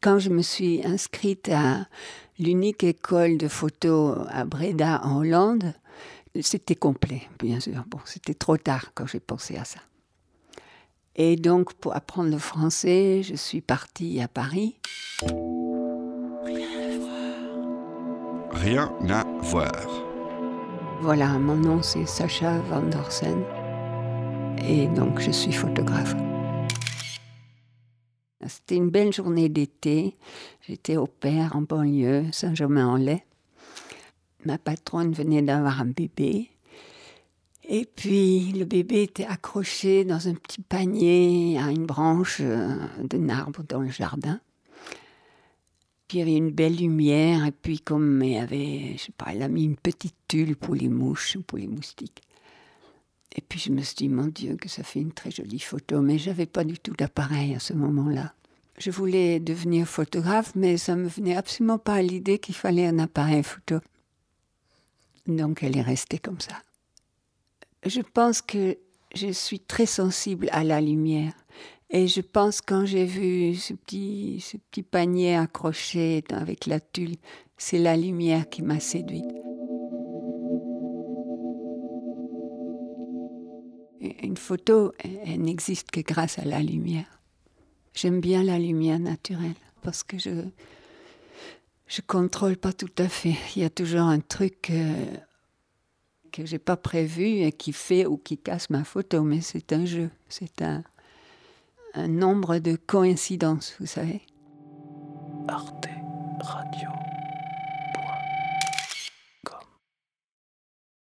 Quand je me suis inscrite à l'unique école de photo à Breda, en Hollande, c'était complet, bien sûr. Bon, c'était trop tard quand j'ai pensé à ça. Et donc, pour apprendre le français, je suis partie à Paris. Rien à voir. Voilà, mon nom c'est Sacha Van Dorsen. Et donc, je suis photographe. C'était une belle journée d'été. J'étais au père en banlieue, Saint-Germain-en-Laye. Ma patronne venait d'avoir un bébé. Et puis le bébé était accroché dans un petit panier à une branche euh, d'un arbre dans le jardin. Puis il y avait une belle lumière, et puis comme il y avait, je sais pas, elle a mis une petite tulle pour les mouches ou pour les moustiques. Et puis je me suis dit, mon Dieu, que ça fait une très jolie photo, mais j'avais pas du tout d'appareil à ce moment-là. Je voulais devenir photographe, mais ça me venait absolument pas à l'idée qu'il fallait un appareil photo. Donc elle est restée comme ça. Je pense que je suis très sensible à la lumière. Et je pense quand j'ai vu ce petit, ce petit panier accroché avec la tulle, c'est la lumière qui m'a séduite. Une photo, elle n'existe que grâce à la lumière. J'aime bien la lumière naturelle parce que je je contrôle pas tout à fait. Il y a toujours un truc euh, que j'ai pas prévu et qui fait ou qui casse ma photo, mais c'est un jeu, c'est un, un nombre de coïncidences, vous savez. Arte Radio.